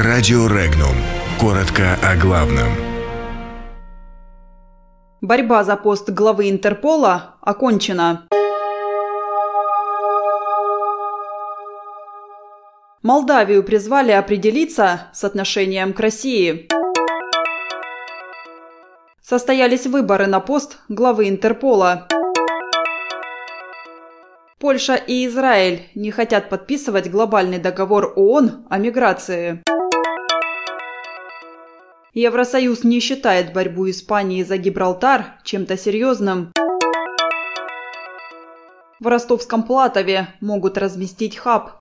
Радио Регнум. Коротко о главном. Борьба за пост главы Интерпола окончена. Молдавию призвали определиться с отношением к России. Состоялись выборы на пост главы Интерпола. Польша и Израиль не хотят подписывать глобальный договор ООН о миграции. Евросоюз не считает борьбу Испании за Гибралтар чем-то серьезным. В Ростовском Платове могут разместить хаб.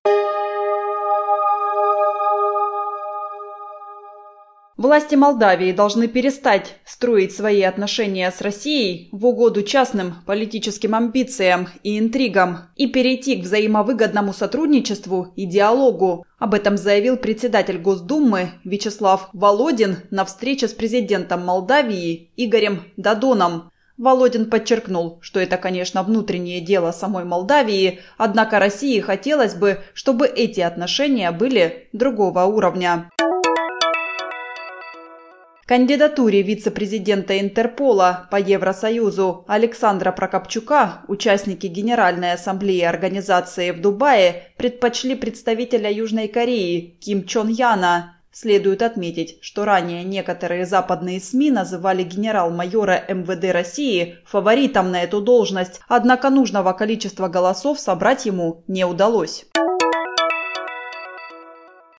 Власти Молдавии должны перестать строить свои отношения с Россией в угоду частным политическим амбициям и интригам и перейти к взаимовыгодному сотрудничеству и диалогу. Об этом заявил председатель Госдумы Вячеслав Володин на встрече с президентом Молдавии Игорем Дадоном. Володин подчеркнул, что это, конечно, внутреннее дело самой Молдавии, однако России хотелось бы, чтобы эти отношения были другого уровня. Кандидатуре вице-президента Интерпола по Евросоюзу Александра Прокопчука участники Генеральной ассамблеи организации в Дубае предпочли представителя Южной Кореи Ким Чон Яна. Следует отметить, что ранее некоторые западные СМИ называли генерал-майора МВД России фаворитом на эту должность, однако нужного количества голосов собрать ему не удалось.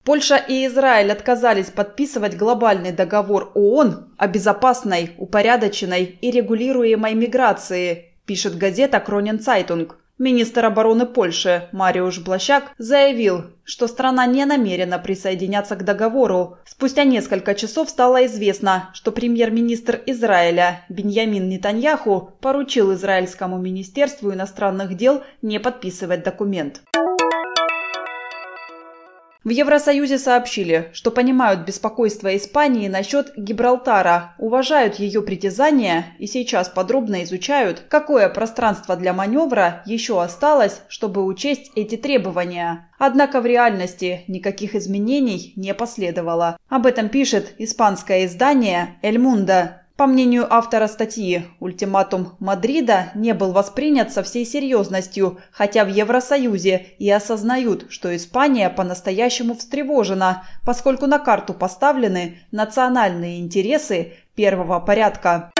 Польша и Израиль отказались подписывать глобальный договор ООН о безопасной, упорядоченной и регулируемой миграции, пишет газета Кронен Цайтунг. Министр обороны Польши Мариуш Блащак заявил, что страна не намерена присоединяться к договору. Спустя несколько часов стало известно, что премьер-министр Израиля Беньямин Нетаньяху поручил Израильскому министерству иностранных дел не подписывать документ. В Евросоюзе сообщили, что понимают беспокойство Испании насчет Гибралтара, уважают ее притязания и сейчас подробно изучают, какое пространство для маневра еще осталось, чтобы учесть эти требования. Однако в реальности никаких изменений не последовало. Об этом пишет испанское издание «Эль Мунда». По мнению автора статьи, ультиматум Мадрида не был воспринят со всей серьезностью, хотя в Евросоюзе и осознают, что Испания по-настоящему встревожена, поскольку на карту поставлены национальные интересы первого порядка.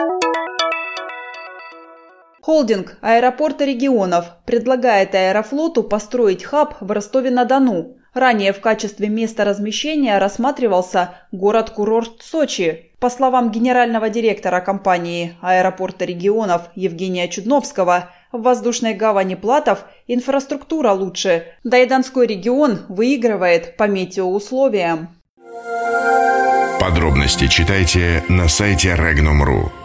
Холдинг «Аэропорты регионов» предлагает Аэрофлоту построить хаб в Ростове-на-Дону. Ранее в качестве места размещения рассматривался город-курорт Сочи. По словам генерального директора компании аэропорта регионов Евгения Чудновского, в воздушной гавани Платов инфраструктура лучше, да и Донской регион выигрывает по метеоусловиям. Подробности читайте на сайте Regnum.ru.